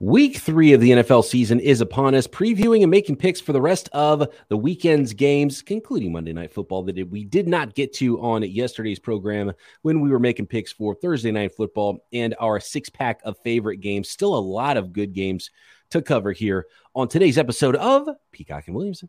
Week three of the NFL season is upon us, previewing and making picks for the rest of the weekend's games, concluding Monday Night Football that we did not get to on yesterday's program when we were making picks for Thursday Night Football and our six pack of favorite games. Still a lot of good games to cover here on today's episode of Peacock and Williamson.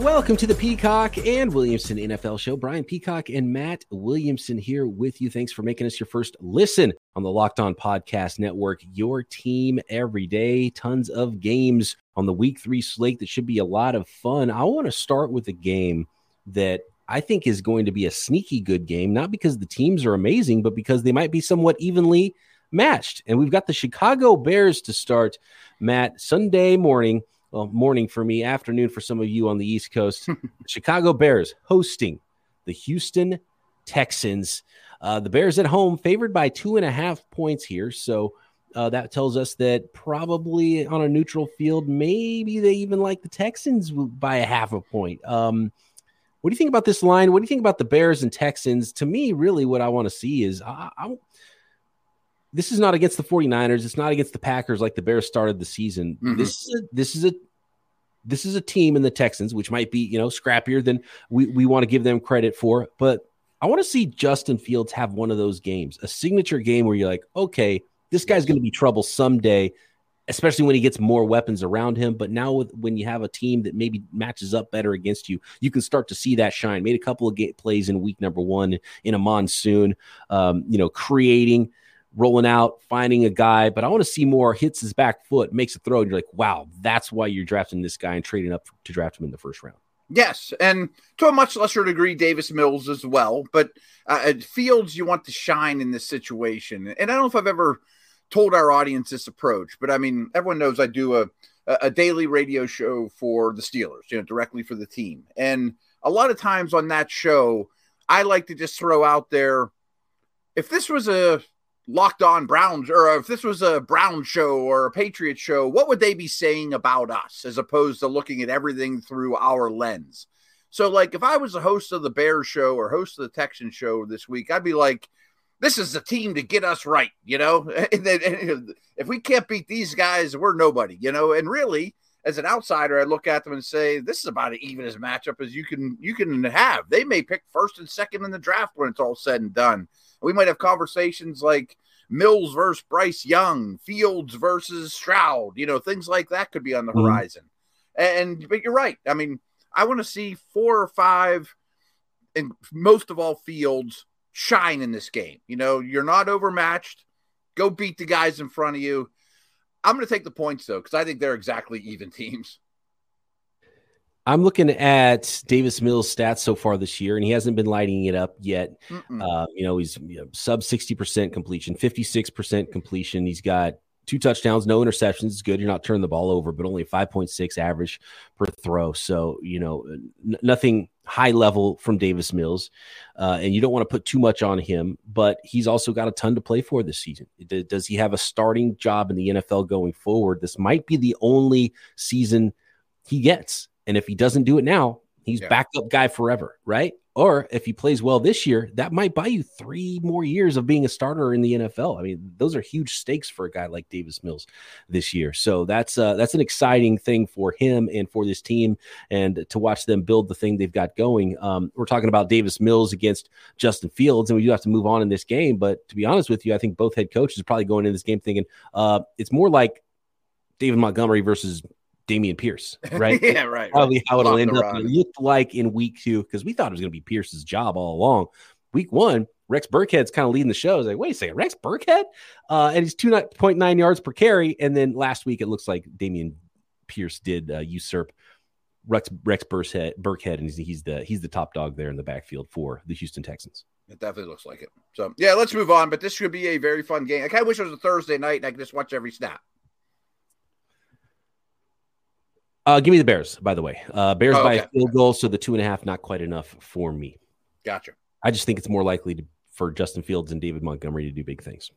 Welcome to the Peacock and Williamson NFL show. Brian Peacock and Matt Williamson here with you. Thanks for making us your first listen on the Locked On Podcast Network. Your team every day. Tons of games on the week three slate that should be a lot of fun. I want to start with a game that I think is going to be a sneaky good game, not because the teams are amazing, but because they might be somewhat evenly matched. And we've got the Chicago Bears to start, Matt, Sunday morning well, morning for me, afternoon for some of you on the East Coast. Chicago Bears hosting the Houston Texans. Uh, the Bears at home favored by two and a half points here. So uh, that tells us that probably on a neutral field, maybe they even like the Texans by a half a point. Um, what do you think about this line? What do you think about the Bears and Texans? To me, really, what I want to see is I, I, this is not against the 49ers. It's not against the Packers like the Bears started the season. Mm-hmm. This is a, this is a this is a team in the Texans, which might be, you know, scrappier than we, we want to give them credit for. But I want to see Justin Fields have one of those games, a signature game where you're like, okay, this guy's going to be trouble someday, especially when he gets more weapons around him. But now, with, when you have a team that maybe matches up better against you, you can start to see that shine. Made a couple of plays in week number one in a monsoon, um, you know, creating rolling out, finding a guy, but I want to see more hits his back foot, makes a throw, and you're like, wow, that's why you're drafting this guy and trading up to draft him in the first round. Yes, and to a much lesser degree, Davis Mills as well. But uh, Fields, you want to shine in this situation. And I don't know if I've ever told our audience this approach, but I mean, everyone knows I do a a daily radio show for the Steelers, you know, directly for the team. And a lot of times on that show, I like to just throw out there if this was a Locked On Browns, or if this was a Brown show or a Patriot show, what would they be saying about us as opposed to looking at everything through our lens? So, like, if I was the host of the Bears show or host of the Texan show this week, I'd be like, this is the team to get us right, you know? if we can't beat these guys, we're nobody, you know? And really, as an outsider, I look at them and say, this is about as even as matchup as you can you can have. They may pick first and second in the draft when it's all said and done. We might have conversations like Mills versus Bryce Young, Fields versus Stroud, you know, things like that could be on the mm-hmm. horizon. And but you're right. I mean, I want to see four or five, and most of all, Fields shine in this game. You know, you're not overmatched. Go beat the guys in front of you. I'm going to take the points though, because I think they're exactly even teams. I'm looking at Davis Mills' stats so far this year, and he hasn't been lighting it up yet. Uh, you know, he's you know, sub 60% completion, 56% completion. He's got two touchdowns, no interceptions. It's good. You're not turning the ball over, but only 5.6 average per throw. So, you know, n- nothing high level from Davis Mills. Uh, and you don't want to put too much on him, but he's also got a ton to play for this season. Does he have a starting job in the NFL going forward? This might be the only season he gets and if he doesn't do it now, he's yeah. backup guy forever, right? Or if he plays well this year, that might buy you three more years of being a starter in the NFL. I mean, those are huge stakes for a guy like Davis Mills this year. So that's uh, that's an exciting thing for him and for this team, and to watch them build the thing they've got going. Um, we're talking about Davis Mills against Justin Fields, and we do have to move on in this game. But to be honest with you, I think both head coaches are probably going in this game thinking uh, it's more like David Montgomery versus Dameon Pierce, right? yeah, right. Probably right. how it'll end up. It looked like in week two because we thought it was going to be Pierce's job all along. Week one, Rex Burkhead's kind of leading the show. I was like, wait a second, Rex Burkhead? Uh, and he's 2.9 yards per carry. And then last week, it looks like Dameon Pierce did uh, usurp Rex, Rex Burkhead, Burkhead, and he's, he's the he's the top dog there in the backfield for the Houston Texans. It definitely looks like it. So yeah, let's move on. But this should be a very fun game. I kind of wish it was a Thursday night and I could just watch every snap. Uh, give me the Bears, by the way. Uh, Bears Oh, by a field goal, so the two and a half not quite enough for me. Gotcha. I just think it's more likely to, for Justin Fields and David Montgomery to do big things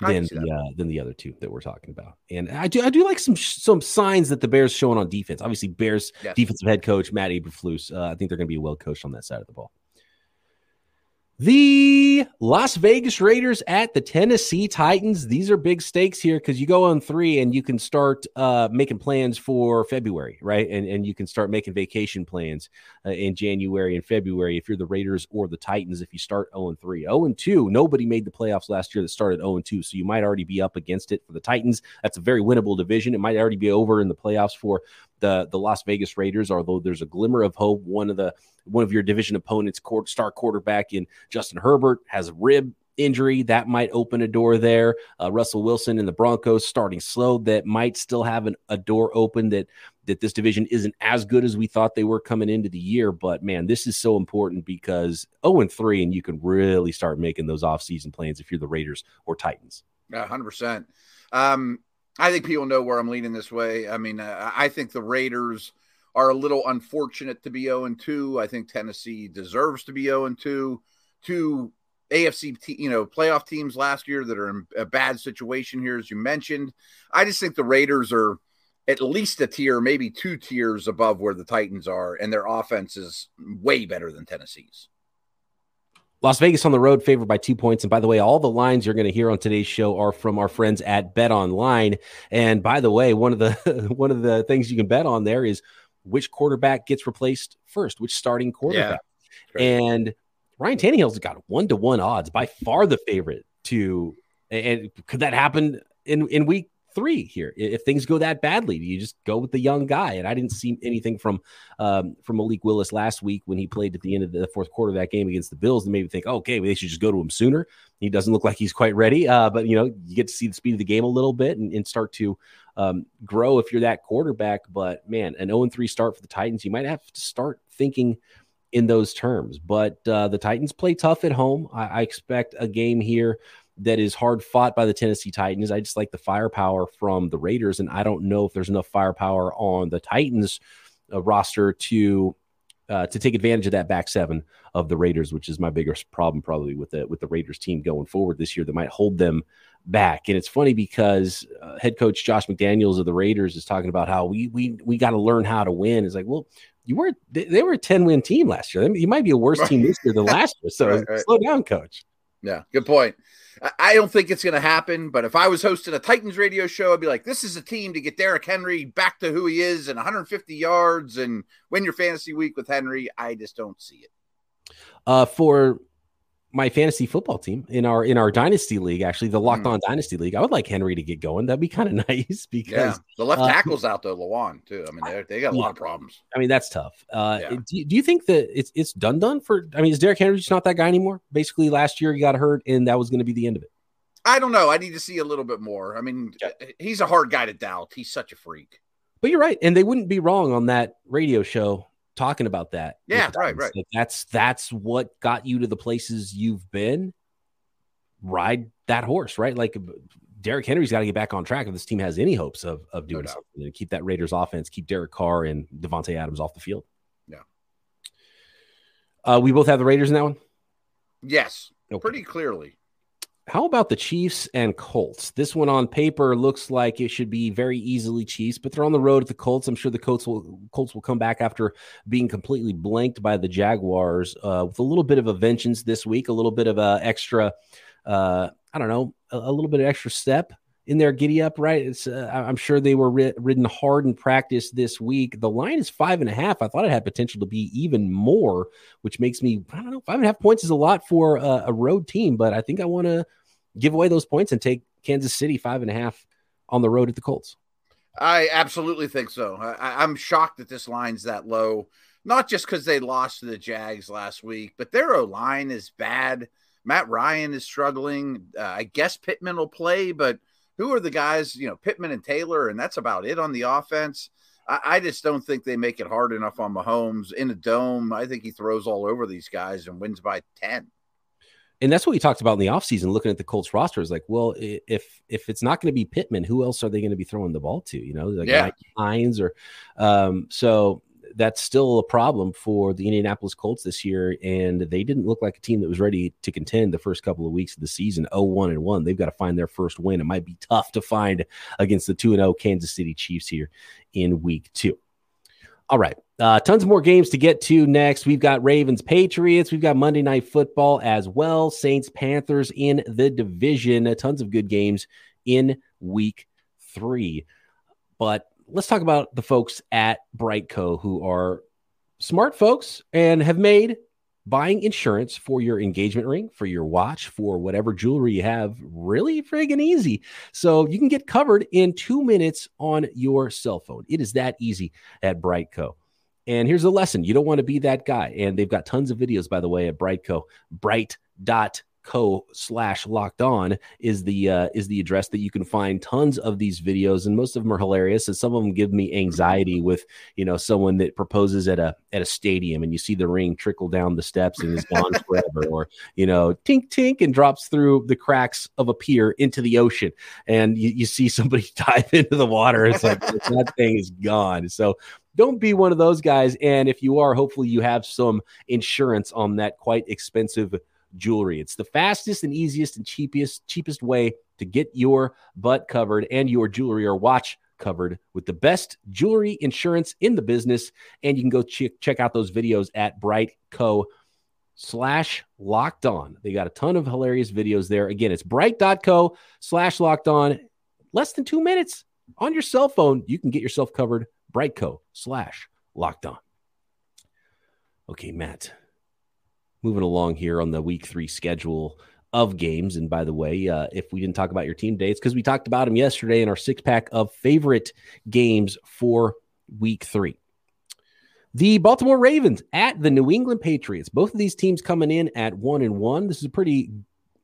than the uh, than the other two that we're talking about. And I do I do like some some signs that the Bears showing on defense. Obviously, Bears Yes. defensive head coach Matt Eberflus. Uh, I think they're going to be a well coached on that side of the ball. The Las Vegas Raiders at the Tennessee Titans. These are big stakes here because you go on three and you can start uh, making plans for February, right? And and you can start making vacation plans uh, in January and February if you're the Raiders or the Titans. If you start 0 and 3, 0 and 2, nobody made the playoffs last year that started 0 and 2, so you might already be up against it for the Titans. That's a very winnable division. It might already be over in the playoffs for the the Las Vegas Raiders, although there's a glimmer of hope. One of the one of your division opponents, court, star quarterback in Justin Herbert, has a rib injury that might open a door there. Uh, Russell Wilson and the Broncos starting slow that might still have an, a door open that that this division isn't as good as we thought they were coming into the year. But man, this is so important because 0 and 3, and you can really start making those offseason plans if you're the Raiders or Titans. Yeah, hundred percent. Um, I think people know where I'm leaning this way. I mean, uh, I think the Raiders are a little unfortunate to be 0 and 2. I think Tennessee deserves to be 0 and 2. Two AFC, you know, playoff teams last year that are in a bad situation here, as you mentioned. I just think the Raiders are at least a tier, maybe two tiers above where the Titans are, and their offense is way better than Tennessee's. Las Vegas on the road, favored by two points. And by the way, all the lines you're going to hear on today's show are from our friends at Bet Online. And by the way, one of the one of the things you can bet on there is which quarterback gets replaced first, which starting quarterback. Great. And Ryan Tannehill's got one to one odds, by far the favorite to. And could that happen in in week three here? If things go that badly, you just go with the young guy? And I didn't see anything from um, from Malik Willis last week when he played at the end of the fourth quarter of that game against the Bills, and maybe think, oh, okay, they should just go to him sooner. He doesn't look like he's quite ready, uh, but you know, you get to see the speed of the game a little bit and, and start to um, grow if you're that quarterback. But man, an 0 3 start for the Titans, you might have to start thinking in those terms. But uh, the Titans play tough at home. I, I expect a game here that is hard fought by the Tennessee Titans. I just like the firepower from the Raiders, and I don't know if there's enough firepower on the Titans uh, roster to uh, to take advantage of that back seven of the Raiders, which is my biggest problem probably with the with the Raiders team going forward this year that might hold them back. And it's funny because uh, head coach Josh McDaniels of the Raiders is talking about how we we we got to learn how to win. It's like, well, you were they, they were a ten win team last year. You might be a worse team this year than last year. So Right, right. slow down, coach. Yeah, good point. I- don't think it's going to happen, but if I was hosting a Titans radio show, I'd be like, this is a team to get Derrick Henry back to who he is and 150 yards and win your fantasy week with Henry. I just don't see it. uh, for my fantasy football team in our in our dynasty league. Actually, the Locked Hmm. On Dynasty League. I would like Henry to get going. That'd be kind of nice because Yeah, the left uh, tackle's out though, Lewan too. I mean, they they got a lot of problems. I mean that's tough. Uh, Yeah. do, you- do you think that it's it's done done for? I mean, is Derrick Henry just not that guy anymore? Basically, last year he got hurt, and that was going to be the end of it. I don't know. I need to see a little bit more. I mean, he's a hard guy to doubt. He's such a freak. But you're right, and they wouldn't be wrong on that radio show talking about that. Yeah, right, right. Like, that's that's what got you to the places you've been. Ride that horse, right? Like Derrick Henry's got to get back on track if this team has any hopes of of doing doubt. something and keep that Raiders offense, keep Derek Carr and Davante Adams off the field. Yeah. Uh, we both have the Raiders in that one. Yes, Okay. pretty clearly. How about the Chiefs and Colts? This one on paper looks like it should be very easily Chiefs, but they're on the road at the Colts. I'm sure the Colts will Colts will come back after being completely blanked by the Jaguars uh, with a little bit of a vengeance this week, a little bit of a extra, uh, I don't know, a, a little bit of extra step in their giddy up. Right? It's uh, I'm sure they were ri- ridden hard in practice this week. The line is five and a half. I thought it had potential to be even more, which makes me I don't know five and a half points is a lot for a, a road team, but I think I want to give away those points and take Kansas City five and a half on the road at the Colts. I absolutely think so. I, I'm shocked that this line's that low. Not just because they lost to the Jags last week, but their O line is bad. Matt Ryan is struggling. Uh, I guess Pittman will play, but who are the guys? You know, Pittman and Taylor, and that's about it on the offense. I, I just don't think they make it hard enough on Mahomes in a dome. I think he throws all over these guys and wins by ten. and that's what we talked about in the offseason, looking at the Colts roster is like, well, if if it's not going to be Pittman, who else are they going to be throwing the ball to? You know, like yeah. Hines or um, so that's still a problem for the Indianapolis Colts this year. And they didn't look like a team that was ready to contend the first couple of weeks of the season. 0-1 and 1. They've got to find their first win. It might be tough to find against the 2 0 Kansas City Chiefs here in week two. All right. Uh, tons more games to get to next. We've got Ravens Patriots. We've got Monday Night Football as well. Saints Panthers in the division. Tons of good games in week three. But let's talk about the folks at BriteCo who are smart folks and have made buying insurance for your engagement ring, for your watch, for whatever jewelry you have really friggin' easy. So you can get covered in two minutes on your cell phone. It is that easy at BriteCo. And here's a lesson you don't want to be that guy. And they've got tons of videos, by the way, at BriteCo, brite.co co slash locked on is the uh, is the address that you can find tons of these videos and most of them are hilarious and some of them give me anxiety with you know someone that proposes at a at a stadium and you see the ring trickle down the steps and is gone forever or you know tink tink and drops through the cracks of a pier into the ocean and you, you see somebody dive into the water it's like that thing is gone. So don't be one of those guys and if you are hopefully you have some insurance on that quite expensive jewelry. It's the fastest and easiest and cheapest cheapest way to get your butt covered and your jewelry or watch covered with the best jewelry insurance in the business. And you can go check check out those videos at BriteCo slash locked on. They got a ton of hilarious videos there. Again, it's brite.co slash locked on. Less than two minutes on your cell phone. You can get yourself covered. BriteCo slash locked on. Okay, Matt, moving along here on the week three schedule of games. And by the way, uh, if we didn't talk about your team dates, because we talked about them yesterday in our six pack of favorite games for week three. The Baltimore Ravens at the New England Patriots. Both of these teams coming in at one and one. This is a pretty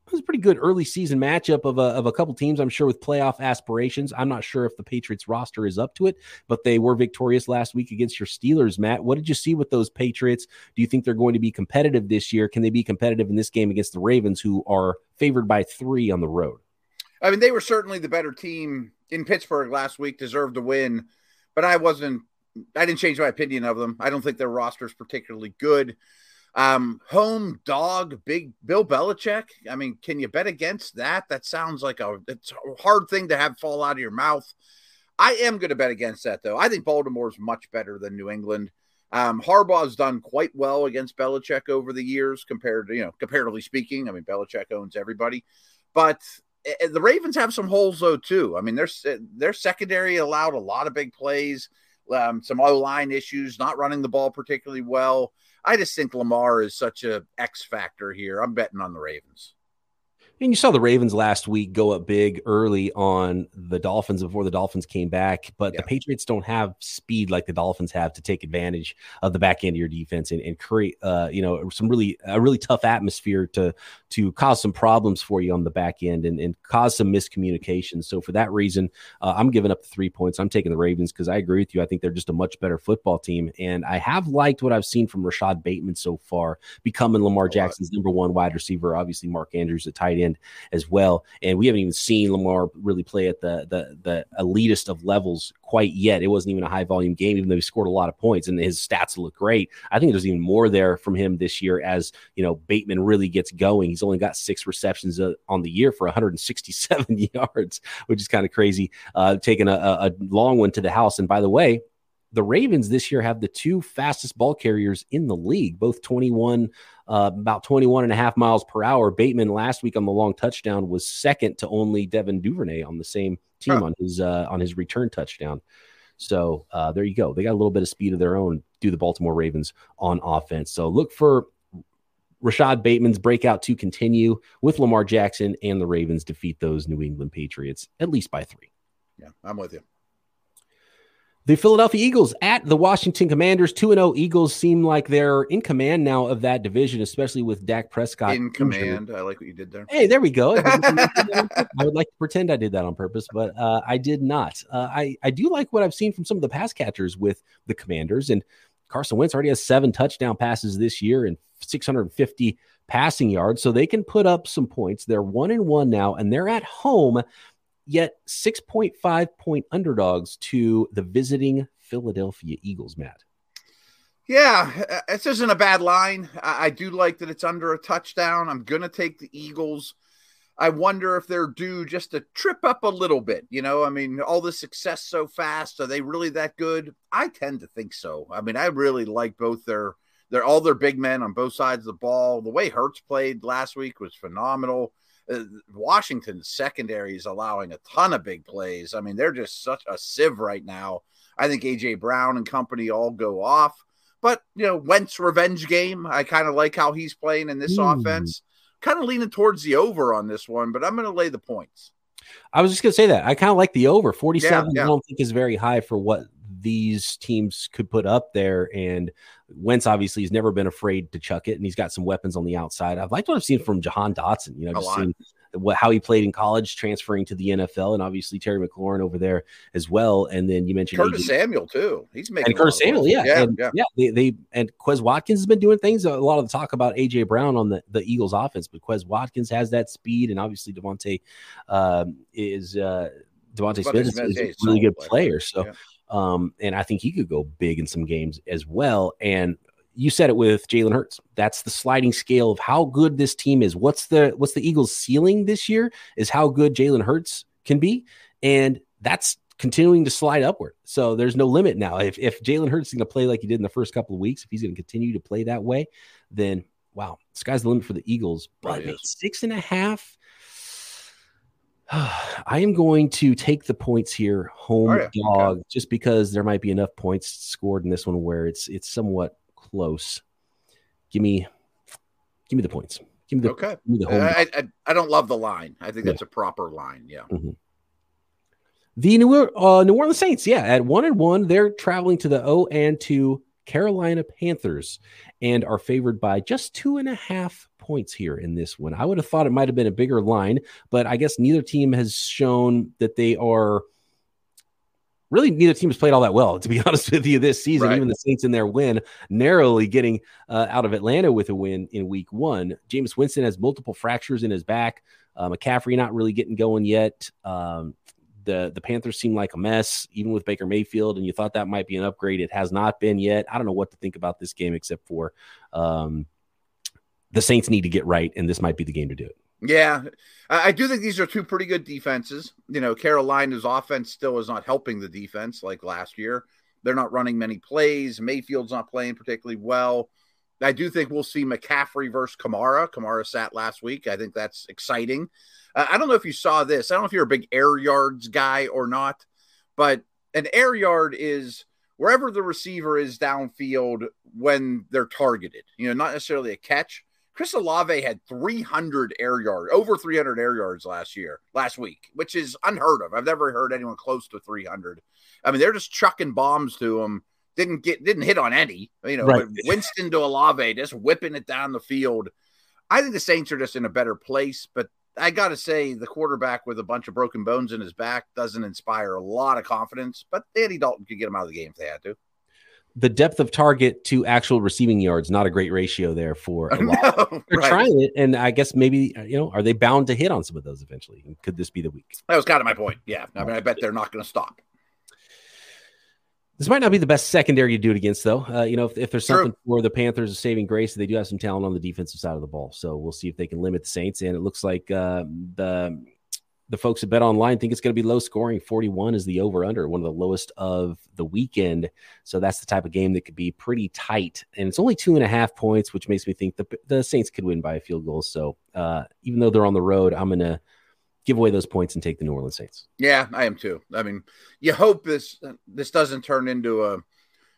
it was a pretty good early season matchup of a, of a couple teams, I'm sure, with playoff aspirations. I'm not sure if the Patriots roster is up to it, but they were victorious last week against your Steelers, Matt. What did you see with those Patriots? Do you think they're going to be competitive this year? Can they be competitive in this game against the Ravens, who are favored by three on the road? I mean, they were certainly the better team in Pittsburgh last week, deserved to win, but I wasn't, I didn't change my opinion of them. I don't think their roster is particularly good. Um, home dog, big Bill Belichick. I mean, can you bet against that? That sounds like a it's a hard thing to have fall out of your mouth. I am going to bet against that though. I think Baltimore is much better than New England. Um, Harbaugh's done quite well against Belichick over the years, compared to you know, comparatively speaking. I mean, Belichick owns everybody, but eh, eh, the Ravens have some holes though too. I mean, their their secondary allowed a lot of big plays, um, some O line issues, not running the ball particularly well. I just think Lamar is such a X factor here. I'm betting on the Ravens. And you saw the Ravens last week go up big early on the Dolphins before the Dolphins came back, but yeah. the Patriots don't have speed like the Dolphins have to take advantage of the back end of your defense and, and create, uh, you know, some really a really tough atmosphere to to cause some problems for you on the back end and, and cause some miscommunication. So for that reason, uh, I'm giving up the three points. I'm taking the Ravens because I agree with you. I think they're just a much better football team, and I have liked what I've seen from Rashod Bateman so far, becoming Lamar Jackson's number one wide receiver. Obviously, Mark Andrews at tight end end as well. And we haven't even seen Lamar really play at the the the elitist of levels quite yet. It wasn't even a high volume game, even though he scored a lot of points and his stats look great. I think there's even more there from him this year as you know Bateman really gets going. He's only got six receptions uh, on the year for 167 yards, which is kind of crazy. Uh, taking a, a long one to the house. And by the way, the Ravens this year have the two fastest ball carriers in the league, both 21, uh, about 21 and a half miles per hour. Bateman last week on the long touchdown was second to only Devin Duvernay on the same team huh. on his uh, on his return touchdown. So uh, there you go. They got a little bit of speed of their own. Do the Baltimore Ravens on offense? So look for Rashod Bateman's breakout to continue with Lamar Jackson and the Ravens defeat those New England Patriots at least by three. Yeah, I'm with you. The Philadelphia Eagles at the Washington Commanders. 2 0 Eagles seem like they're in command now of that division, especially with Dak Prescott. In command. I like what you did there. Hey, there we go. I would like to pretend I did that on purpose, but uh, I did not. Uh, I, I do like what I've seen from some of the pass catchers with the Commanders. And Carson Wentz already has seven touchdown passes this year and 650 passing yards, so they can put up some points. They're one and one now, and they're at home, yet 6.5 point underdogs to the visiting Philadelphia Eagles, Matt. Yeah, uh, this isn't a bad line. I, do like that it's under a touchdown. I'm going to take the Eagles. I wonder if they're due just to trip up a little bit. You know, I mean, all the success so fast. Are they really that good? I tend to think so. I mean, I really like both their they're all their big men on both sides of the ball. The way Hurts played last week was phenomenal. Uh, Washington's secondary is allowing a ton of big plays. I mean, they're just such a sieve right now. I think AJ Brown and company all go off. But you know, Wentz revenge game. I kind of like how he's playing in this mm. offense. Kind of leaning towards the over on this one, but I'm going to lay the points. I was just going to say that I kind of like the over 47. Yeah, yeah. I don't think is very high for what these teams could put up there. And Wentz obviously has never been afraid to chuck it, and he's got some weapons on the outside. I've liked what I've seen from Jahan Dotson. You know, just seen what how he played in college, transferring to the NFL, and obviously Terry McLaurin over there as well. And then you mentioned Curtis AJ. Samuel too. He's making and Curtis Samuel, yeah, yeah, and, yeah. yeah. They, they and Quez Watkins has been doing things. A lot of the talk about AJ Brown on the the Eagles offense, but Quez Watkins has that speed, and obviously DeVonta um, is. Uh, DeVonta Smith is, is a really good player. So, yeah. Um, and I think he could go big in some games as well. And you said it with Jalen Hurts. That's the sliding scale of how good this team is. What's the what's the Eagles' ceiling this year? Is how good Jalen Hurts can be, and that's continuing to slide upward. So there's no limit now. If if Jalen Hurts is going to play like he did in the first couple of weeks, if he's going to continue to play that way, then wow, sky's the limit for the Eagles. But right, six and a half. I am going to take the points here, home oh, yeah. dog, okay. just because there might be enough points scored in this one where it's it's somewhat close. Give me, give me the points. Give me the okay. Me the I, I, I don't love the line. I think yeah. that's a proper line. Yeah. Mm-hmm. The New uh, New Orleans Saints, yeah, at one and one, they're traveling to the O and two Carolina Panthers, and are favored by just two and a half points here in this one. I would have thought it might have been a bigger line, but I guess neither team has shown that they are really neither team has played all that well, to be honest with you, this season. Right. Even the Saints in their win, narrowly getting uh, out of Atlanta with a win in week one. Jameis Winston has multiple fractures in his back. Uh, McCaffrey not really getting going yet. Um, the the Panthers seem like a mess, even with Baker Mayfield, and you thought that might be an upgrade. It has not been yet. I don't know what to think about this game except for um, the Saints need to get right, and this might be the game to do it. Yeah, I do think these are two pretty good defenses. You know, Carolina's offense still is not helping the defense like last year. They're not running many plays. Mayfield's not playing particularly well. I do think we'll see McCaffrey versus Kamara. Kamara sat last week. I think that's exciting. Uh, I don't know if you saw this. I don't know if you're a big air yards guy or not, but an air yard is wherever the receiver is downfield when they're targeted. You know, not necessarily a catch Chris Olave had 300 air yards, over 300 air yards last year, last week, which is unheard of. I've never heard anyone close to 300. I mean, they're just chucking bombs to him. Didn't get, didn't hit on any, you know, right. Winston to Olave, just whipping it down the field. I think the Saints are just in a better place, but I got to say, the quarterback with a bunch of broken bones in his back doesn't inspire a lot of confidence, but Andy Dalton could get him out of the game if they had to the depth of target to actual receiving yards not a great ratio there for a lot. No, They're right. trying it, and I guess maybe you know are they bound to hit on some of those eventually? Could this be the week? That was kind of my point. Yeah, I mean, I bet they're not going to stop. This might not be the best secondary to do it against, though. Uh, you know, if, if there's True. something for the Panthers of saving grace, they do have some talent on the defensive side of the ball. So we'll see if they can limit the Saints. And it looks like uh, the the folks at Bet Online think it's going to be low scoring. 41 is the over under, one of the lowest of the weekend. So that's the type of game that could be pretty tight. And it's only two and a half points, which makes me think the, the Saints could win by a field goal. So uh, even though they're on the road, I'm going to give away those points and take the New Orleans Saints. Yeah, I am too. I mean, you hope this this doesn't turn into a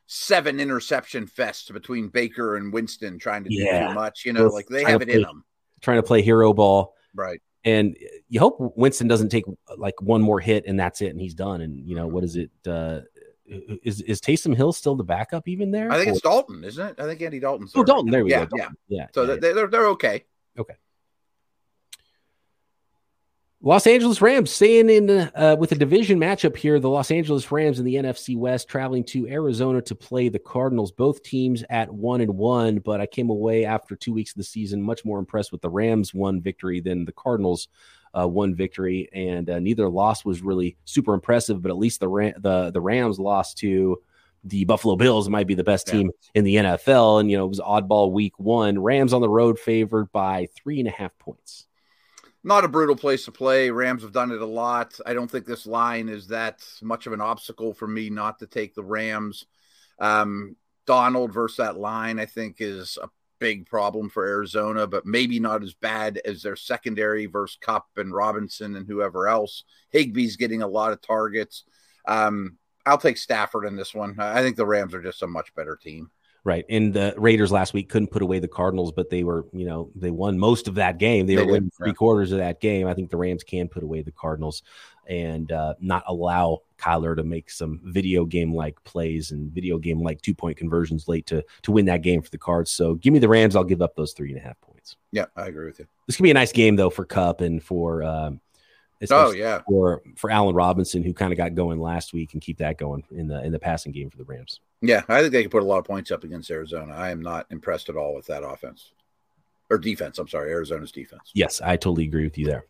seven interception fest between Baker and Winston trying to yeah. do too much. You know, like they have it play, in them. Trying to play hero ball. Right and you hope Winston doesn't take like one more hit and that's it and he's done. And you know what is it? Uh, is is Taysom Hill still the backup even there? I think or? it's Dalton, isn't it? I think Andy Dalton's. Oh, Dalton. There we yeah, go. Yeah, yeah. So yeah, they're they're okay. Okay. Los Angeles Rams staying in uh, with a division matchup here. The Los Angeles Rams in the NFC West traveling to Arizona to play the Cardinals. Both teams at one and one, but I came away after two weeks of the season much more impressed with the Rams one victory than the Cardinals uh, one victory, and uh, neither loss was really super impressive. But at least the Ram- the the Rams lost to the Buffalo Bills might be the best team in the NFL, and you know it was oddball week one. Rams on the road favored by three and a half points not a brutal place to play. Rams have done it a lot. I don't think this line is that much of an obstacle for me not to take the Rams. Um, Donald versus that line, I think, is a big problem for Arizona, but maybe not as bad as their secondary versus Kupp and Robinson and whoever else. Higbee's getting a lot of targets. Um, I'll take Stafford in this one. I think the Rams are just a much better team. Right. And the Raiders last week couldn't put away the Cardinals, but they were, you know, they won most of that game. They, they were winning three quarters of that game. I think the Rams can put away the Cardinals and uh, not allow Kyler to make some video game like plays and video game like two point conversions late to to win that game for the Cards. So give me the Rams. I'll give up those three and a half points. Yeah, I agree with you. This could be a nice game though for Kupp and for um, oh yeah for for Allen Robinson who kind of got going last week and keep that going in the in the passing game for the Rams. Yeah, I think they can put a lot of points up against Arizona. I am not impressed at all with that offense or defense. I'm sorry, Arizona's defense. Yes, I totally agree with you there.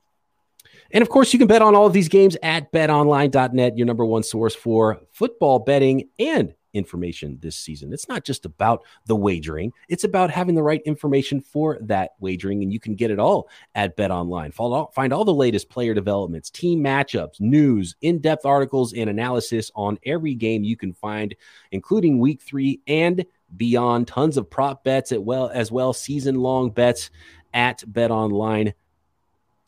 And of course, you can bet on all of these games at betonline.net, your number one source for football betting and information this season. It's not just about the wagering, it's about having the right information for that wagering. And you can get it all at Bet Online. Find all the latest player developments, team matchups, news, in depth articles, and analysis on every game you can find, including week three and beyond. Tons of prop bets at well as well, season long bets at Bet Online,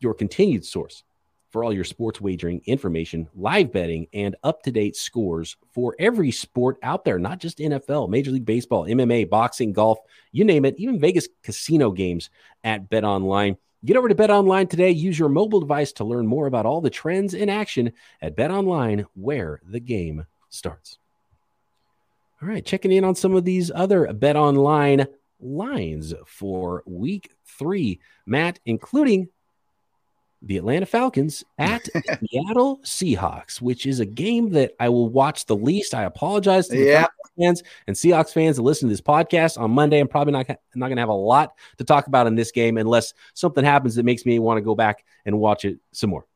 your continued source for all your sports wagering information, live betting, and up to date scores for every sport out there, not just NFL, Major League Baseball, MMA, boxing, golf, you name it, even Vegas casino games at Bet Online. Get over to Bet Online today. Use your mobile device to learn more about all the trends in action at Bet Online, where the game starts. All right, checking in on some of these other Bet Online lines for week three, Matt, including the Atlanta Falcons at Seattle Seahawks, which is a game that I will watch the least. I apologize to the yeah. fans and Seahawks fans that listen to this podcast on Monday. I'm probably not, not going to have a lot to talk about in this game unless something happens that makes me want to go back and watch it some more.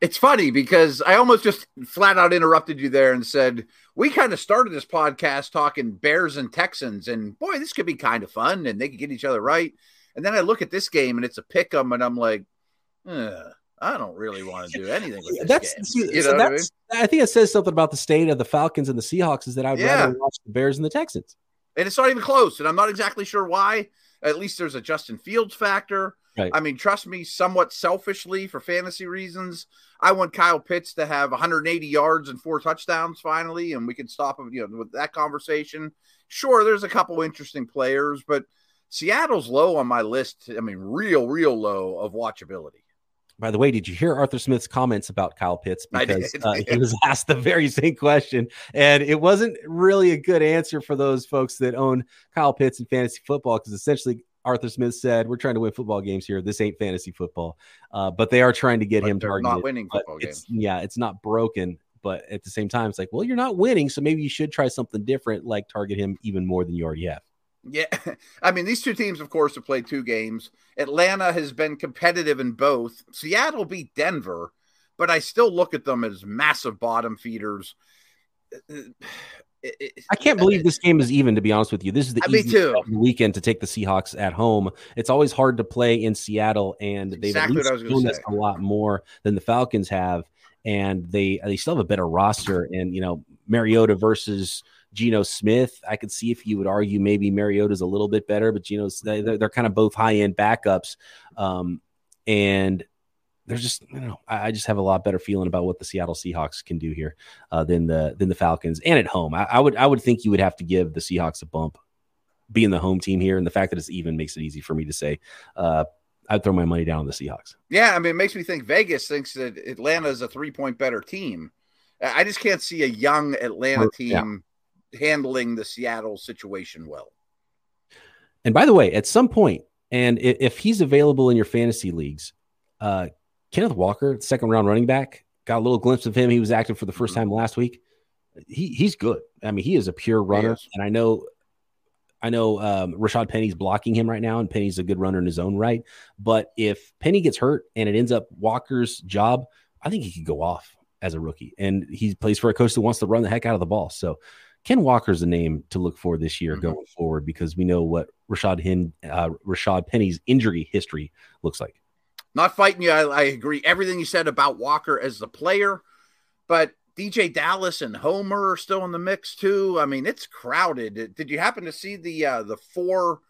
It's funny because I almost just flat out interrupted you there and said, We kind of started this podcast talking Bears and Texans, and boy, this could be kind of fun and they could get each other right. And then I look at this game and it's a pick 'em, and I'm like, I don't really want to do anything with that's, see, you know that's I, mean? I, think it says something about the state of the Falcons and the Seahawks is that I'd yeah. rather watch the Bears and the Texans. And it's not even close. And I'm not exactly sure why. At least there's a Justin Fields factor. Right. I mean, trust me, somewhat selfishly for fantasy reasons, I want Kyle Pitts to have 180 yards and four touchdowns finally, and we can stop him, you know, with that conversation. Sure, there's a couple interesting players, but Seattle's low on my list. I mean, real, real low of watchability. By the way, did you hear Arthur Smith's comments about Kyle Pitts? Because uh, he was asked the very same question, and it wasn't really a good answer for those folks that own Kyle Pitts in fantasy football. Because essentially, Arthur Smith said, "We're trying to win football games here. This ain't fantasy football, uh, but they are trying to get but him targeted. Not winning football games. Yeah, it's not broken, but at the same time, it's like, well, you're not winning, so maybe you should try something different, like target him even more than you already have." Yeah, I mean these two teams, of course, have played two games. Atlanta has been competitive in both. Seattle beat Denver, but I still look at them as massive bottom feeders. I can't believe this game is even. To be honest with you, this is the uh, weekend to take the Seahawks at home. It's always hard to play in Seattle, and they've exactly at least this a lot more than the Falcons have. And they they still have a better roster. And you know, Mariota versus Geno Smith. I could see if you would argue maybe Mariota's a little bit better, but Geno's they're, they're kind of both high end backups. Um, and there's just you know. I, just have a lot better feeling about what the Seattle Seahawks can do here uh, than the than the Falcons and at home. I, I, would I would think you would have to give the Seahawks a bump, being the home team here, and the fact that it's even makes it easy for me to say. Uh, I'd throw my money down on the Seahawks. Yeah, I mean, it makes me think Vegas thinks that Atlanta is a three point better team. I just can't see a young Atlanta team handling the Seattle situation well. And by the way, at some point, and if he's available in your fantasy leagues, uh, Kenneth Walker, second round running back, got a little glimpse of him. He was active for the 1st mm-hmm. time last week. He he's good. I mean, he is a pure runner, and I know I know um, Rashad Penny's blocking him right now, and Penny's a good runner in his own right. But if Penny gets hurt and it ends up Walker's job, I think he could go off as a rookie. And he plays for a coach that wants to run the heck out of the ball. So Ken Walker's a name to look for this year mm-hmm. going forward because we know what Rashad Hin, uh, Rashad Penny's injury history looks like. Not fighting you. I, I agree everything you said about Walker as the player, but DeeJay Dallas and Homer are still in the mix too. I mean, it's crowded. Did you happen to see the uh, the four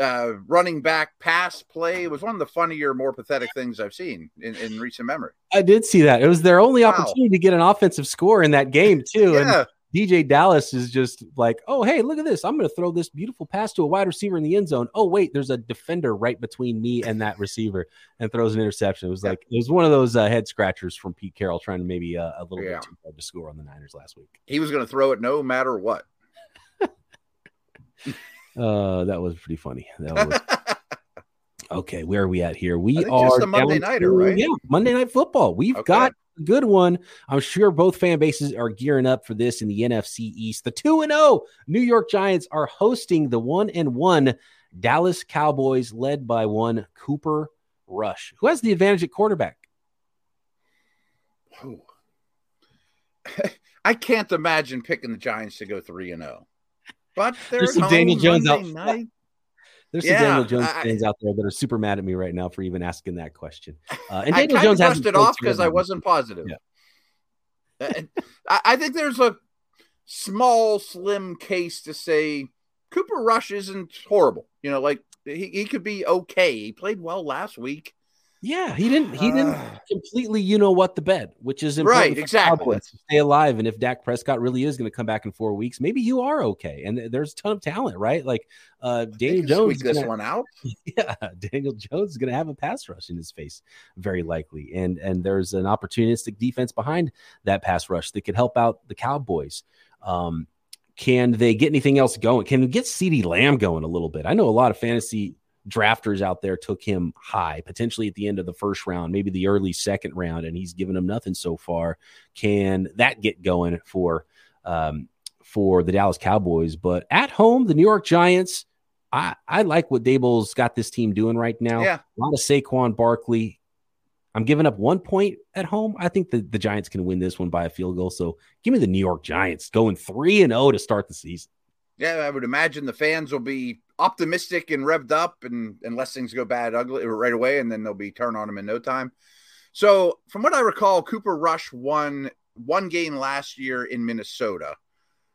uh, running back pass play? It was one of the funnier, more pathetic things I've seen in, in recent memory. I did see that. It was their only wow. opportunity to get an offensive score in that game too. yeah. And DeeJay Dallas is just like, oh, hey, look at this. I'm going to throw this beautiful pass to a wide receiver in the end zone. Oh, wait, there's a defender right between me and that receiver and throws an interception. It was like, it was one of those uh, head scratchers from Pete Carroll trying to maybe uh, a little yeah. bit too hard to score on the Niners last week. He was going to throw it no matter what. uh, that was pretty funny. That was. okay, where are we at here? We are Monday nighter, right? Yeah, Monday night football. We've okay. got good one. I'm sure both fan bases are gearing up for this in the NFC East. The 2 and 0 New York Giants are hosting the 1 and 1 Dallas Cowboys led by one Cooper Rush. Who has the advantage at quarterback? Oh. I can't imagine picking the Giants to go 3 and 0. But there's some Daniel Jones Monday out. Night. There's some yeah, Daniel Jones I, fans out there that are super mad at me right now for even asking that question. Uh, and Daniel I Jones brushed it off because I wasn't positive. Yeah. I think there's a small, slim case to say Cooper Rush isn't horrible. You know, like he, he could be okay. He played well last week. Yeah, he didn't. He didn't uh, completely, you know what, the bed, which is right. Exactly. stay alive, and if Dak Prescott really is going to come back in four weeks, maybe you are okay. And there's a ton of talent, right? Like uh, Daniel Jones. This gonna, one out. Yeah, Daniel Jones is going to have a pass rush in his face, very likely, and and there's an opportunistic defense behind that pass rush that could help out the Cowboys. Um, can they get anything else going? Can we get CeeDee Lamb going a little bit? I know a lot of fantasy drafters out there took him high, potentially at the end of the first round, maybe the early second round, and he's given them nothing so far. Can that get going for um, for the Dallas Cowboys? But at home, the New York Giants. I, I like what Daboll's got this team doing right now. Yeah. A lot of Saquon Barkley. I'm giving up one point at home. I think the, the Giants can win this one by a field goal. So give me the New York Giants going 3 and 0 to start the season. Yeah, I would imagine the fans will be optimistic and revved up, and unless things go bad, ugly uh, right away, and then they'll be turned on them in no time. So, from what I recall, Cooper Rush won one game last year in Minnesota.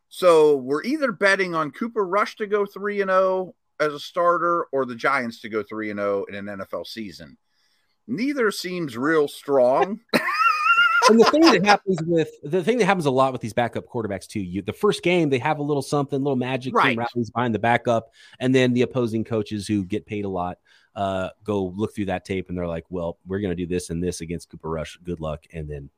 So we're either betting on Cooper Rush to go three and zero oh as a starter, or the Giants to go three and zero oh in an NFL season. Neither seems real strong. and the thing that happens with the thing that happens a lot with these backup quarterbacks too, you the first game they have a little something, a little magic right. rallies behind the backup, and then the opposing coaches who get paid a lot uh, go look through that tape and they're like, "Well, we're going to do this and this against Cooper Rush. Good luck." And then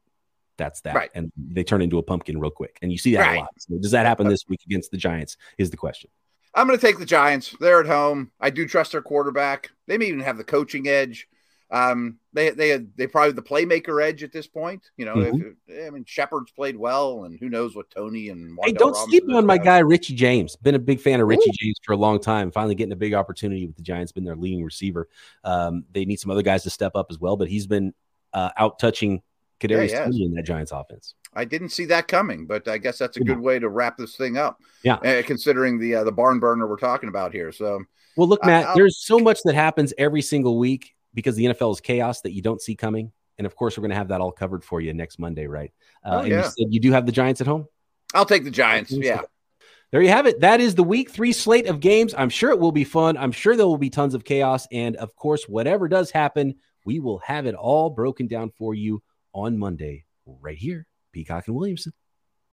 that's that, right. and they turn into a pumpkin real quick. And you see that right. a lot. So does that happen this week against the Giants? Is the question. I'm going to take the Giants. They're at home. I do trust their quarterback. They may even have the coaching edge. Um, they they they probably the playmaker edge at this point. You know, mm-hmm. if, I mean Shepard's played well, and who knows what Toney and Wan'Dale hey, don't Robinson sleep on my guy Richie James. Been a big fan of Richie Ooh. James for a long time. Finally getting a big opportunity with the Giants. Been their leading receiver. Um, they need some other guys to step up as well, but he's been uh, out touching Kadarius yeah, in that Giants offense. I didn't see that coming, but I guess that's a good way to wrap this thing up. Yeah, uh, considering the uh, the barn burner we're talking about here. So, well, look, Matt, there's so much that happens every single week because the NFL is chaos that you don't see coming. And of course, we're going to have that all covered for you next Monday, right? Uh, oh, yeah. you said you do have the Giants at home? I'll take the Giants. Yeah. There you have it. That is the week three slate of games. I'm sure it will be fun. I'm sure there will be tons of chaos. And of course, whatever does happen, we will have it all broken down for you on Monday, right here, Peacock and Williamson.